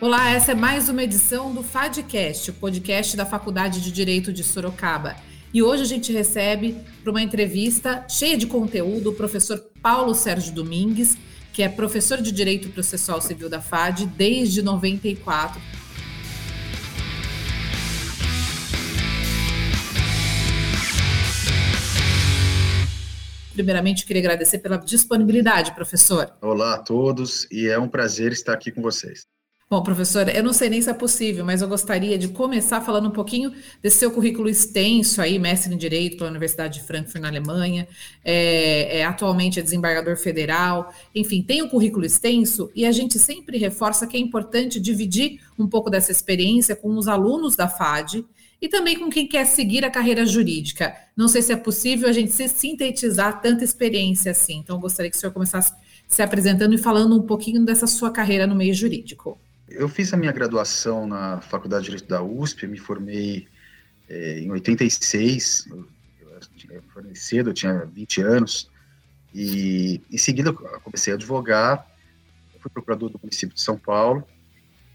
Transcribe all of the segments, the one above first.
Olá, essa é mais uma edição do FADcast, o podcast da Faculdade de Direito de Sorocaba. E hoje a gente recebe para uma entrevista cheia de conteúdo o professor Paulo Sérgio Domingues, que é professor de Direito Processual Civil da FAD desde 94. Primeiramente, queria agradecer pela disponibilidade, professor. Olá a todos e é um prazer estar aqui com vocês. Bom, professora, eu não sei nem se é possível, mas eu gostaria de começar falando um pouquinho desse seu currículo extenso aí, mestre em Direito pela Universidade de Frankfurt, na Alemanha, é, é, atualmente é desembargador federal, enfim, tem um currículo extenso e a gente sempre reforça que é importante dividir um pouco dessa experiência com os alunos da FAD e também com quem quer seguir a carreira jurídica. Não sei se é possível a gente sintetizar tanta experiência assim, então eu gostaria que o senhor começasse se apresentando e falando um pouquinho dessa sua carreira no meio jurídico. Eu fiz a minha graduação na Faculdade de Direito da USP, me formei é, em 86, eu, eu formei cedo, eu tinha 20 anos, e em seguida comecei a advogar, fui procurador do município de São Paulo,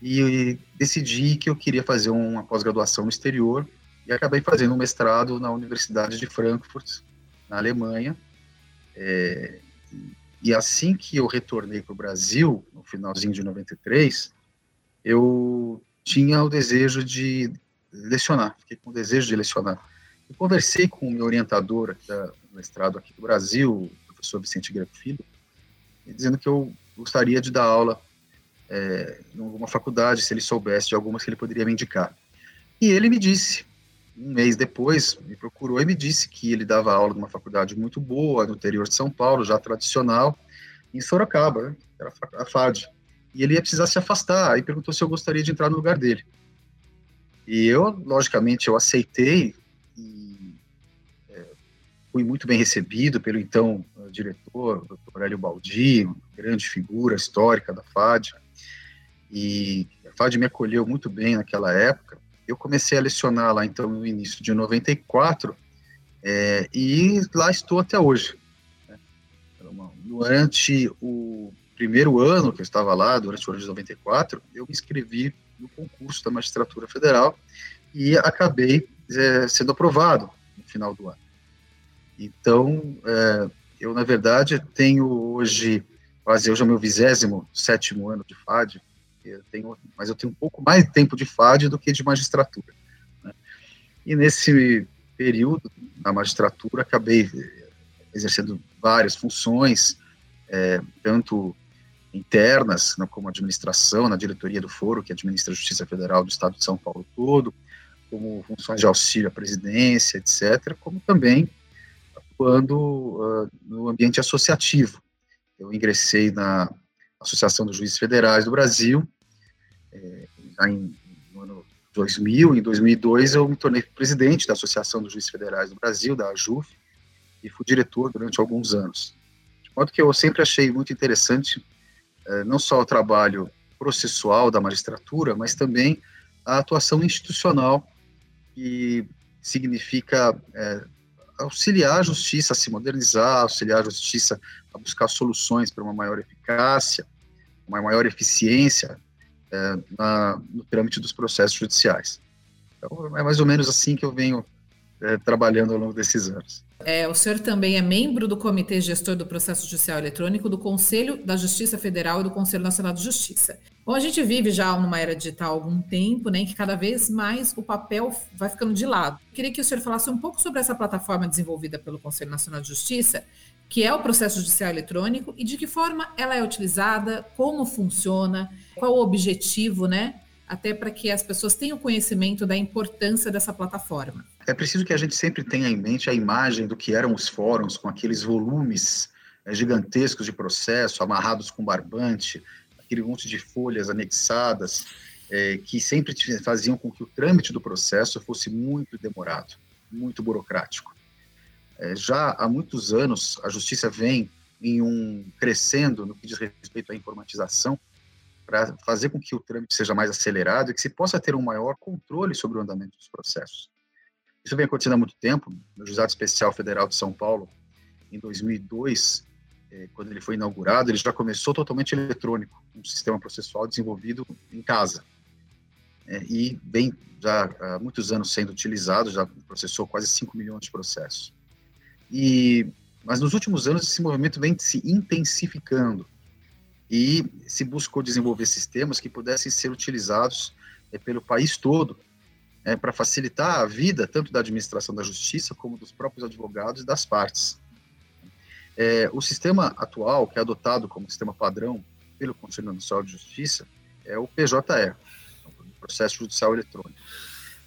e decidi que eu queria fazer uma pós-graduação no exterior, e acabei fazendo um mestrado na Universidade de Frankfurt, na Alemanha, é, e assim que eu retornei para o Brasil, no finalzinho de 93, eu tinha o desejo de lecionar, fiquei com o desejo de lecionar. Eu conversei com o meu orientador aqui da, do mestrado aqui do Brasil, o professor Vicente Greco Filho, dizendo que eu gostaria de dar aula é, em alguma faculdade, se ele soubesse de algumas que ele poderia me indicar. E ele me disse, um mês depois, me procurou e me disse que ele dava aula numa faculdade muito boa, no interior de São Paulo, já tradicional, em Sorocaba, né, era a FAD e ele ia precisar se afastar. Aí perguntou se eu gostaria de entrar no lugar dele. E eu, logicamente, eu aceitei e é, fui muito bem recebido pelo então uh, diretor, Dr. Hélio Baldi, grande figura histórica da FAD. E a FAD me acolheu muito bem naquela época. Eu comecei a lecionar lá, então, no início de 94, é, e lá estou até hoje. Né? Durante o primeiro ano que eu estava lá, durante o ano de 94, eu me inscrevi no concurso da magistratura federal e acabei é, sendo aprovado no final do ano. Então, é, eu, na verdade, tenho hoje, quase hoje é o meu vigésimo sétimo ano de FAD, eu tenho, mas eu tenho um pouco mais de tempo de FAD do que de magistratura. Né? E nesse período, na magistratura, acabei exercendo várias funções, é, tanto internas, né, como administração, na diretoria do Foro, que administra a Justiça Federal do Estado de São Paulo todo, como funções de auxílio à presidência, etc., como também atuando uh, no ambiente associativo. Eu ingressei na Associação dos Juízes Federais do Brasil, é, em, no ano 2000, em 2002 eu me tornei presidente da Associação dos Juízes Federais do Brasil, da AJUF, e fui diretor durante alguns anos. De modo que eu sempre achei muito interessante não só o trabalho processual da magistratura, mas também a atuação institucional, que significa é, auxiliar a justiça a se modernizar, auxiliar a justiça a buscar soluções para uma maior eficácia, uma maior eficiência é, na, no trâmite dos processos judiciais. Então, é mais ou menos assim que eu venho é, trabalhando ao longo desses anos. É, o senhor também é membro do Comitê Gestor do Processo Judicial Eletrônico, do Conselho da Justiça Federal e do Conselho Nacional de Justiça. Bom, a gente vive já numa era digital há algum tempo, né, em que cada vez mais o papel vai ficando de lado. Queria que o senhor falasse um pouco sobre essa plataforma desenvolvida pelo Conselho Nacional de Justiça, que é o processo judicial eletrônico, e de que forma ela é utilizada, como funciona, qual o objetivo, né, até para que as pessoas tenham conhecimento da importância dessa plataforma. É preciso que a gente sempre tenha em mente a imagem do que eram os fóruns, com aqueles volumes é, gigantescos de processo, amarrados com barbante, aquele monte de folhas anexadas, é, que sempre faziam com que o trâmite do processo fosse muito demorado, muito burocrático. É, já há muitos anos, a justiça vem em um crescendo no que diz respeito à informatização, para fazer com que o trâmite seja mais acelerado e que se possa ter um maior controle sobre o andamento dos processos. Isso vem acontecendo há muito tempo. No Juizado Especial Federal de São Paulo, em 2002, é, quando ele foi inaugurado, ele já começou totalmente eletrônico, um sistema processual desenvolvido em casa. É, e vem já há muitos anos sendo utilizado, já processou quase 5 milhões de processos. E, mas nos últimos anos esse movimento vem se intensificando e se buscou desenvolver sistemas que pudessem ser utilizados é, pelo país todo é, para facilitar a vida tanto da administração da justiça como dos próprios advogados e das partes. É, o sistema atual, que é adotado como sistema padrão pelo Conselho Nacional de Justiça, é o PJE, Processo Judicial Eletrônico.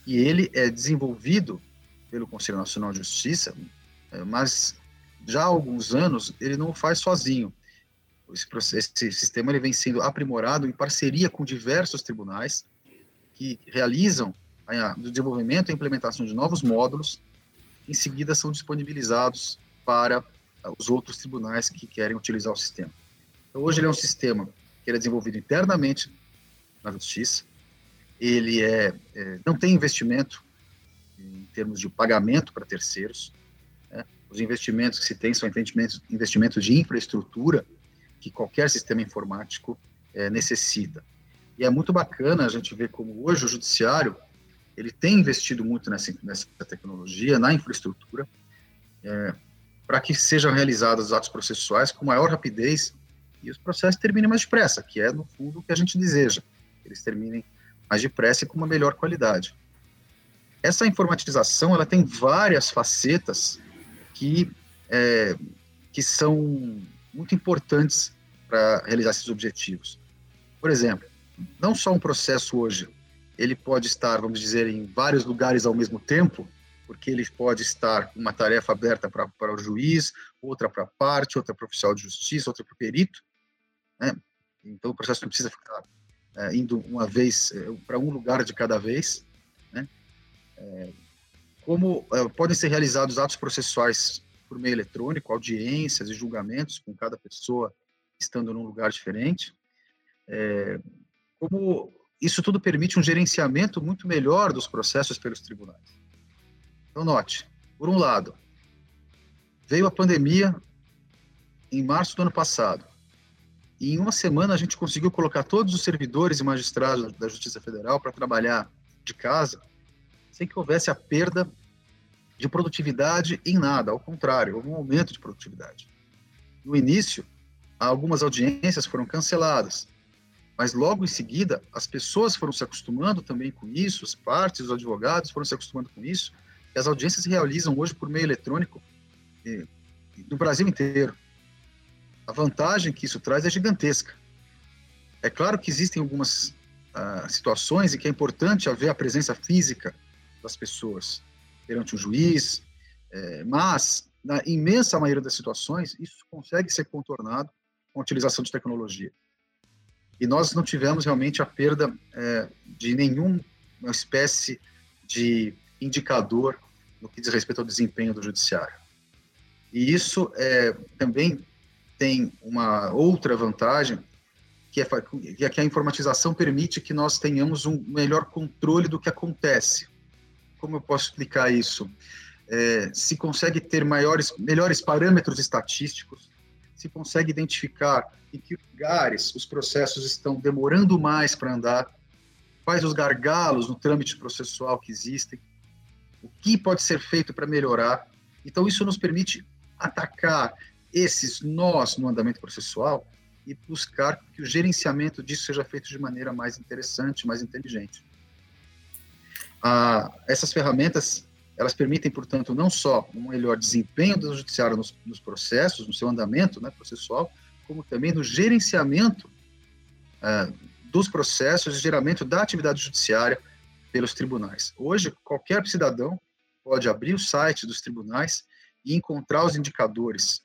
E ele é desenvolvido pelo Conselho Nacional de Justiça, é, mas já há alguns anos ele não o faz sozinho. Esse, processo, esse sistema ele vem sendo aprimorado em parceria com diversos tribunais que realizam o desenvolvimento e implementação de novos módulos, em seguida são disponibilizados para os outros tribunais que querem utilizar o sistema. Então, hoje ele é um sistema que é desenvolvido internamente na justiça, ele é, é não tem investimento em termos de pagamento para terceiros, né? os investimentos que se tem são investimentos, investimentos de infraestrutura que qualquer sistema informático é, necessita. E é muito bacana a gente ver como hoje o judiciário ele tem investido muito nessa, nessa tecnologia, na infraestrutura, é, para que sejam realizados os atos processuais com maior rapidez e os processos terminem mais depressa, que é, no fundo, o que a gente deseja, eles terminem mais depressa e com uma melhor qualidade. Essa informatização, ela tem várias facetas que, é, que são muito importantes para realizar esses objetivos. Por exemplo, não só um processo hoje, ele pode estar, vamos dizer, em vários lugares ao mesmo tempo, porque ele pode estar com uma tarefa aberta para, o juiz, outra para a parte, outra para o oficial de justiça, outra para o perito. Né? Então, o processo não precisa ficar é, indo uma vez é, para um lugar de cada vez. Né? É, como é, podem ser realizados atos processuais por meio eletrônico, audiências e julgamentos com cada pessoa estando num lugar diferente. É, como isso tudo permite um gerenciamento muito melhor dos processos pelos tribunais. Então, note, por um lado, veio a pandemia em março do ano passado. E em uma semana a gente conseguiu colocar todos os servidores e magistrados da Justiça Federal para trabalhar de casa, sem que houvesse a perda de produtividade em nada, ao contrário, houve um aumento de produtividade. No início, algumas audiências foram canceladas, mas logo em seguida as pessoas foram se acostumando também com isso, as partes, os advogados foram se acostumando com isso, as audiências se realizam hoje por meio eletrônico do Brasil inteiro. A vantagem que isso traz é gigantesca. É claro que existem algumas ah, situações em que é importante haver a presença física das pessoas perante o juiz, eh, mas na imensa maioria das situações isso consegue ser contornado com a utilização de tecnologia. E nós não tivemos realmente a perda eh, de nenhuma espécie de indicador no que diz respeito ao desempenho do judiciário. E isso é, também tem uma outra vantagem, que é que a informatização permite que nós tenhamos um melhor controle do que acontece. Como eu posso explicar isso? É, se consegue ter maiores, melhores parâmetros estatísticos, se consegue identificar em que lugares os processos estão demorando mais para andar, quais os gargalos no trâmite processual que existem, o que pode ser feito para melhorar. Então, isso nos permite atacar esses nós no andamento processual e buscar que o gerenciamento disso seja feito de maneira mais interessante, mais inteligente. Ah, essas ferramentas, elas permitem, portanto, não só um melhor desempenho do judiciário nos, nos processos, no seu andamento né, processual, como também no gerenciamento ah, dos processos e geramento da atividade judiciária pelos tribunais. Hoje, qualquer cidadão pode abrir o site dos tribunais e encontrar os indicadores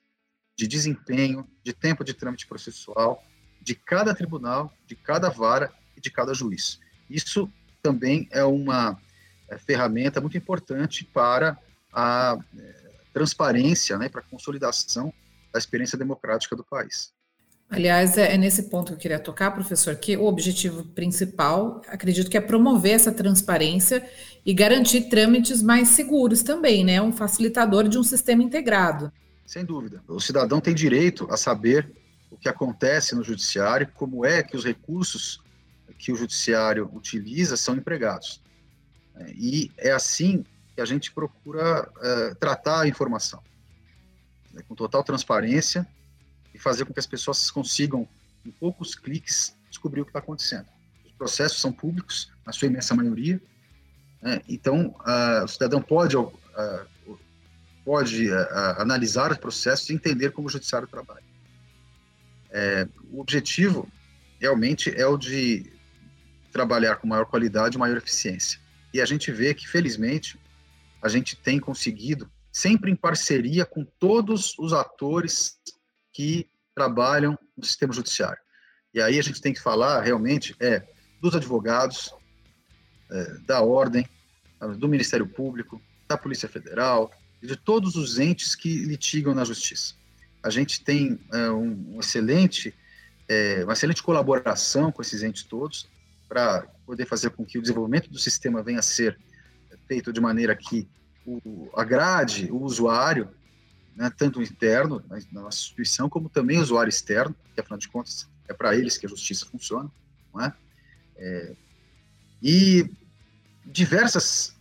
de desempenho, de tempo de trâmite processual, de cada tribunal, de cada vara e de cada juiz. Isso também é uma ferramenta muito importante para a é, transparência, né, para a consolidação da experiência democrática do país. Aliás, é, é, nesse ponto que eu queria tocar, professor, que o objetivo principal, acredito que é promover essa transparência e garantir trâmites mais seguros também, né? Um facilitador de um sistema integrado. Sem dúvida. O cidadão tem direito a saber o que acontece no judiciário, como é que os recursos que o judiciário utiliza são empregados. E é assim que a gente procura é, tratar a informação, né, com total transparência e fazer com que as pessoas consigam, em poucos cliques, descobrir o que está acontecendo. Os processos são públicos, na sua imensa maioria, né, então o cidadão pode, pode analisar os processos e entender como o judiciário trabalha. É, o objetivo realmente é o de trabalhar com maior qualidade e maior eficiência. E a gente vê que, felizmente, a gente tem conseguido, sempre em parceria com todos os atores que trabalham no sistema judiciário. E aí a gente tem que falar, realmente, é dos advogados, é, da ordem, do Ministério Público, da Polícia Federal, de todos os entes que litigam na justiça. A gente tem é, um excelente, é, uma excelente colaboração com esses entes todos, para poder fazer com que o desenvolvimento do sistema venha a ser feito de maneira que o, agrade o usuário, né, tanto interno, na, na nossa instituição, como também o usuário externo, que afinal de contas é para eles que a justiça funciona, não é? é e diversas,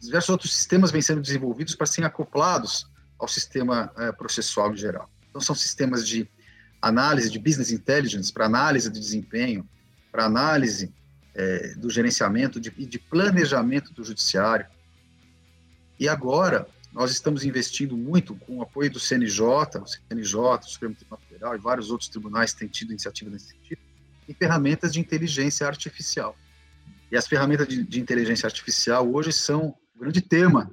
diversos outros sistemas vêm sendo desenvolvidos para serem acoplados ao sistema é, processual em geral. Então, são sistemas de análise de business intelligence, para análise de desempenho, para análise é, do gerenciamento e de, de planejamento do judiciário. E agora, nós estamos investindo muito com o apoio do CNJ, o CNJ, o Supremo Tribunal Federal e vários outros tribunais têm tido iniciativa nesse sentido, em ferramentas de inteligência artificial. E as ferramentas de, de inteligência artificial hoje são o grande tema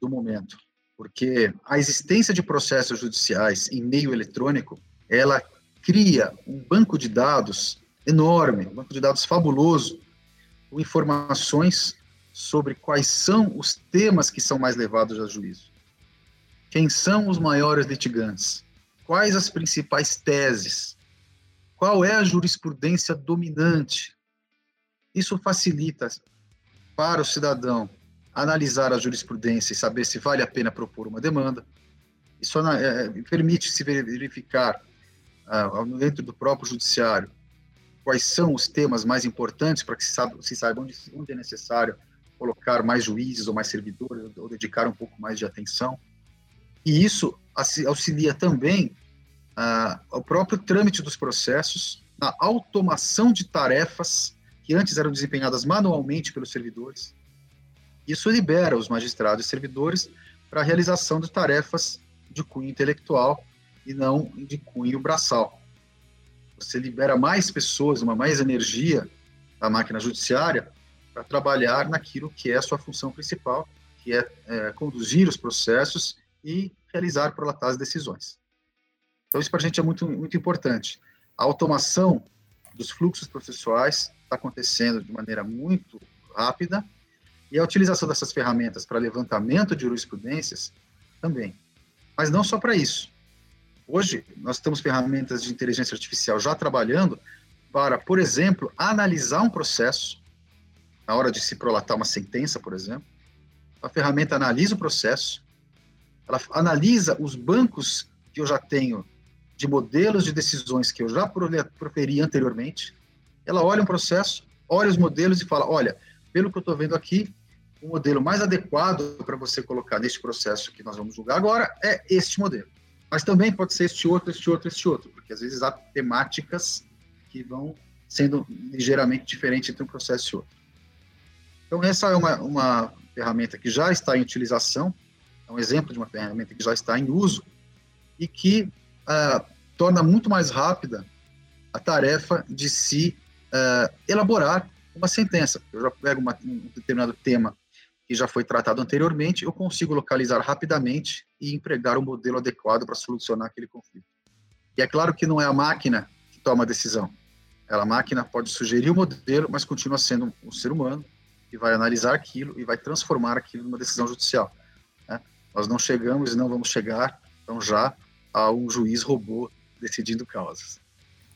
do momento, porque a existência de processos judiciais em meio eletrônico, ela cria um banco de dados enorme, um banco de dados fabuloso, com informações sobre quais são os temas que são mais levados a juízo. Quem são os maiores litigantes? Quais as principais teses? Qual é a jurisprudência dominante? Isso facilita para o cidadão analisar a jurisprudência e saber se vale a pena propor uma demanda. Isso é, permite se verificar ah, dentro do próprio judiciário quais são os temas mais importantes para que se saiba, se saiba onde, onde é necessário colocar mais juízes ou mais servidores, ou dedicar um pouco mais de atenção. E isso auxilia também ah, próprio trâmite dos processos, na automação de tarefas que antes eram desempenhadas manualmente pelos servidores. Isso libera os magistrados e servidores para a realização de tarefas de cunho intelectual e não de cunho braçal você libera mais pessoas, uma mais energia da máquina judiciária para trabalhar naquilo que é a sua função principal, que é, é conduzir os processos e realizar lá as decisões. Então isso para a gente é muito muito importante. A automação dos fluxos processuais está acontecendo de maneira muito rápida e a utilização dessas ferramentas para levantamento de jurisprudências também. Mas não só para isso. Hoje, nós temos ferramentas de inteligência artificial já trabalhando para, por exemplo, analisar um processo, na hora de se prolatar uma sentença, por exemplo. A ferramenta analisa o processo, ela analisa os bancos que eu já tenho de modelos de decisões que eu já proferi anteriormente. Ela olha um processo, olha os modelos e fala: olha, pelo que eu estou vendo aqui, o modelo mais adequado para você colocar neste processo que nós vamos julgar agora é este modelo. Mas também pode ser este outro, este outro, este outro, porque às vezes há temáticas que vão sendo ligeiramente diferentes entre um processo e outro. Então, essa é uma, uma ferramenta que já está em utilização, é um exemplo de uma ferramenta que já está em uso e que uh, torna muito mais rápida a tarefa de se uh, elaborar uma sentença. Eu já pego uma, um determinado tema que já foi tratado anteriormente, eu consigo localizar rapidamente e empregar um modelo adequado para solucionar aquele conflito. E é claro que não é a máquina que toma a decisão. Ela, a máquina pode sugerir o modelo, mas continua sendo um ser humano que vai analisar aquilo e vai transformar aquilo numa decisão judicial. Né? Nós não chegamos e não vamos chegar, então, já a um juiz robô decidindo causas.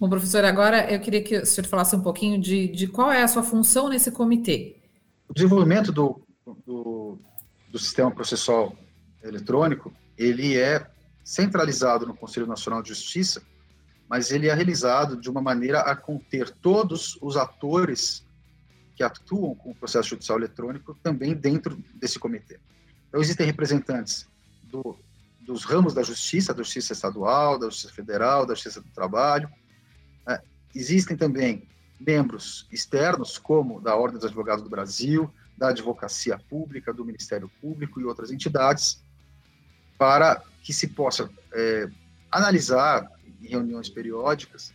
Bom, professor, agora eu queria que o senhor falasse um pouquinho de, de qual é a sua função nesse comitê. O desenvolvimento do do, do sistema processual eletrônico, ele é centralizado no Conselho Nacional de Justiça, mas ele é realizado de uma maneira a conter todos os atores que atuam com o processo judicial eletrônico também dentro desse comitê. Então, existem representantes do, dos ramos da justiça, da justiça estadual, da justiça federal, da justiça do trabalho. É, existem também membros externos, como da Ordem dos Advogados do Brasil, da Advocacia Pública, do Ministério Público e outras entidades, para que se possa é, analisar em reuniões periódicas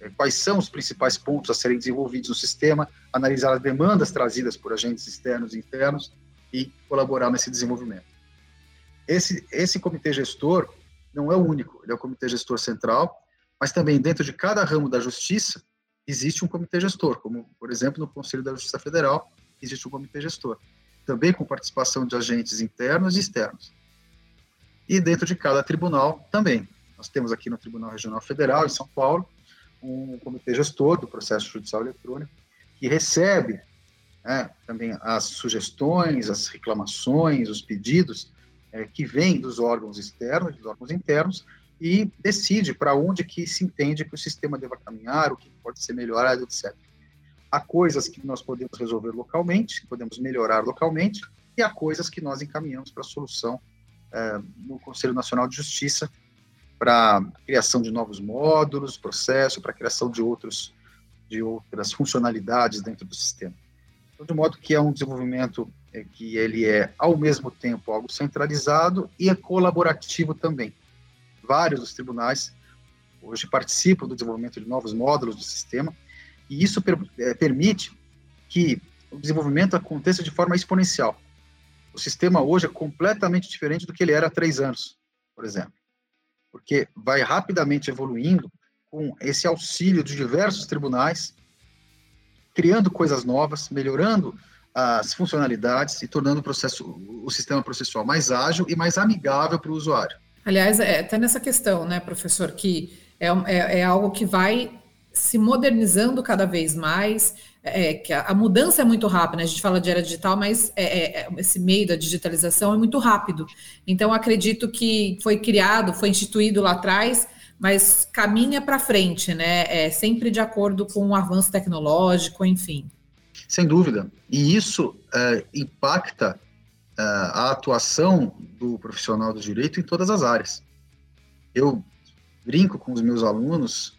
é, quais são os principais pontos a serem desenvolvidos no sistema, analisar as demandas trazidas por agentes externos e internos e colaborar nesse desenvolvimento. Esse, esse comitê gestor não é o único, ele é o comitê gestor central, mas também dentro de cada ramo da justiça existe um comitê gestor, como, por exemplo, no Conselho da Justiça Federal existe um comitê gestor, também com participação de agentes internos e externos. E dentro de cada tribunal também. Nós temos aqui no Tribunal Regional Federal, em São Paulo, um comitê gestor do processo judicial eletrônico, que recebe né, também as sugestões, as reclamações, os pedidos é, que vêm dos órgãos externos, dos órgãos internos, e decide para onde que se entende que o sistema deva caminhar, o que pode ser melhorado, etc. Há coisas que nós podemos resolver localmente, podemos melhorar localmente, e há coisas que nós encaminhamos para solução é, no Conselho Nacional de Justiça, para criação de novos módulos, processo, para criação de outros de outras funcionalidades dentro do sistema. Então, de modo que é um desenvolvimento é, que ele é ao mesmo tempo algo centralizado e é colaborativo também. Vários dos tribunais hoje participam do desenvolvimento de novos módulos do sistema e isso per, é, permite que o desenvolvimento aconteça de forma exponencial. O sistema hoje é completamente diferente do que ele era há três anos, por exemplo porque vai rapidamente evoluindo com esse auxílio de diversos tribunais, criando coisas novas, melhorando as funcionalidades e tornando o processo, o sistema processual mais ágil e mais amigável para o usuário. Aliás, é até nessa questão, né, professor, que é, é, é algo que vai se modernizando cada vez mais, é, que a, a, mudança é muito rápida, né? a gente fala de era digital, mas é, é, é, esse meio da digitalização é muito rápido. Então, acredito que foi criado, foi instituído lá atrás, mas caminha para frente, né? É, sempre de acordo com o avanço tecnológico, enfim. Sem dúvida. E isso é, impacta é, a atuação do profissional do direito em todas as áreas. Eu brinco com os meus alunos,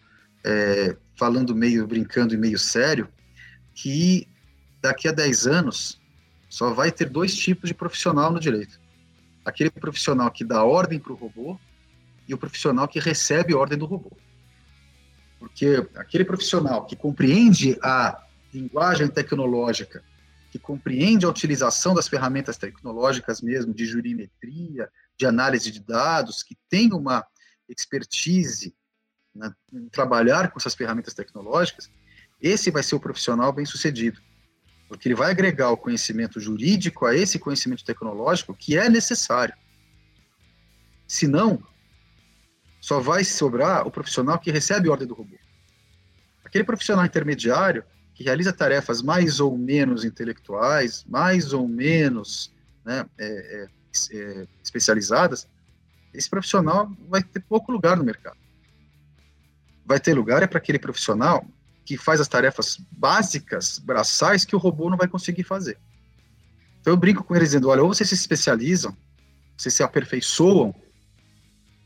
falando meio brincando e meio sério, que daqui a 10 anos só vai ter dois tipos de profissional no direito. Aquele profissional que dá ordem para o robô e o profissional que recebe ordem do robô. Porque aquele profissional que compreende a linguagem tecnológica, que compreende a utilização das ferramentas tecnológicas mesmo, de jurimetria, de análise de dados, que tem uma expertise né, em trabalhar com essas ferramentas tecnológicas, esse vai ser o profissional bem sucedido, porque ele vai agregar o conhecimento jurídico a esse conhecimento tecnológico que é necessário. Senão, só vai sobrar o profissional que recebe ordem do robô. Aquele profissional intermediário que realiza tarefas mais ou menos intelectuais, mais ou menos né, é, é, é, especializadas, esse profissional vai ter pouco lugar no mercado. Vai ter lugar é para aquele profissional que faz as tarefas básicas, braçais, que o robô não vai conseguir fazer. Então eu brinco com eles dizendo, olha, ou vocês se especializam, vocês se aperfeiçoam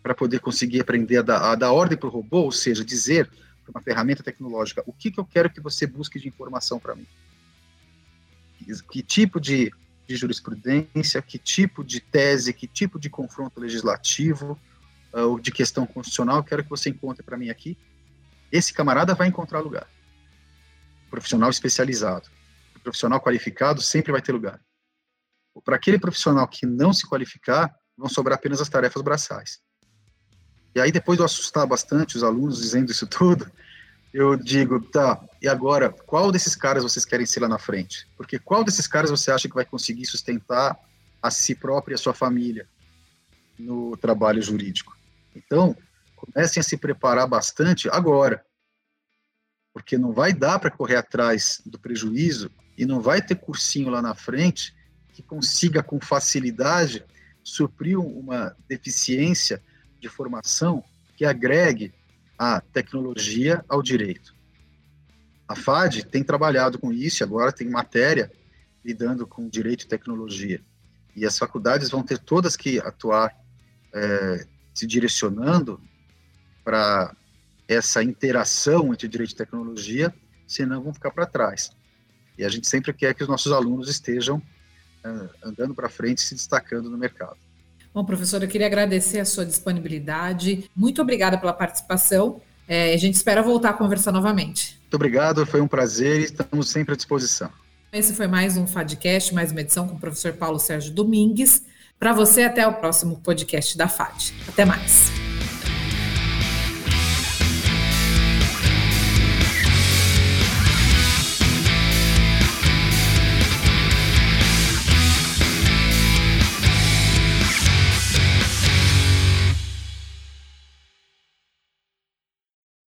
para poder conseguir aprender a dar, a dar ordem para o robô, ou seja, dizer para uma ferramenta tecnológica o que, que eu quero que você busque de informação para mim. Que tipo de, de jurisprudência, que tipo de tese, que tipo de confronto legislativo ah, ou de questão constitucional quero que você encontre para mim aqui, esse camarada vai encontrar lugar. Profissional especializado, profissional qualificado sempre vai ter lugar. Para aquele profissional que não se qualificar, vão sobrar apenas as tarefas braçais. E aí, depois de eu assustar bastante os alunos dizendo isso tudo, eu digo, tá, e agora, qual desses caras vocês querem ser lá na frente? Porque qual desses caras você acha que vai conseguir sustentar a si próprio e a sua família no trabalho jurídico? Então, comecem a se preparar bastante agora, porque não vai dar para correr atrás do prejuízo e não vai ter cursinho lá na frente que consiga com facilidade suprir uma deficiência de formação que agregue a tecnologia ao direito. A FAD tem trabalhado com isso, agora tem matéria lidando com direito e tecnologia. E as faculdades vão ter todas que atuar é, se direcionando para essa interação entre direito e tecnologia, senão vão ficar para trás. E a gente sempre quer que os nossos alunos estejam é, andando para frente e se destacando no mercado. Bom, professor, eu queria agradecer a sua disponibilidade. Muito obrigada pela participação. É, a gente espera voltar a conversar novamente. Muito obrigado, foi um prazer e estamos sempre à disposição. Esse foi mais um FADcast, mais uma edição com o professor Paulo Sérgio Domingues. Para você, até o próximo podcast da FAD. Até mais.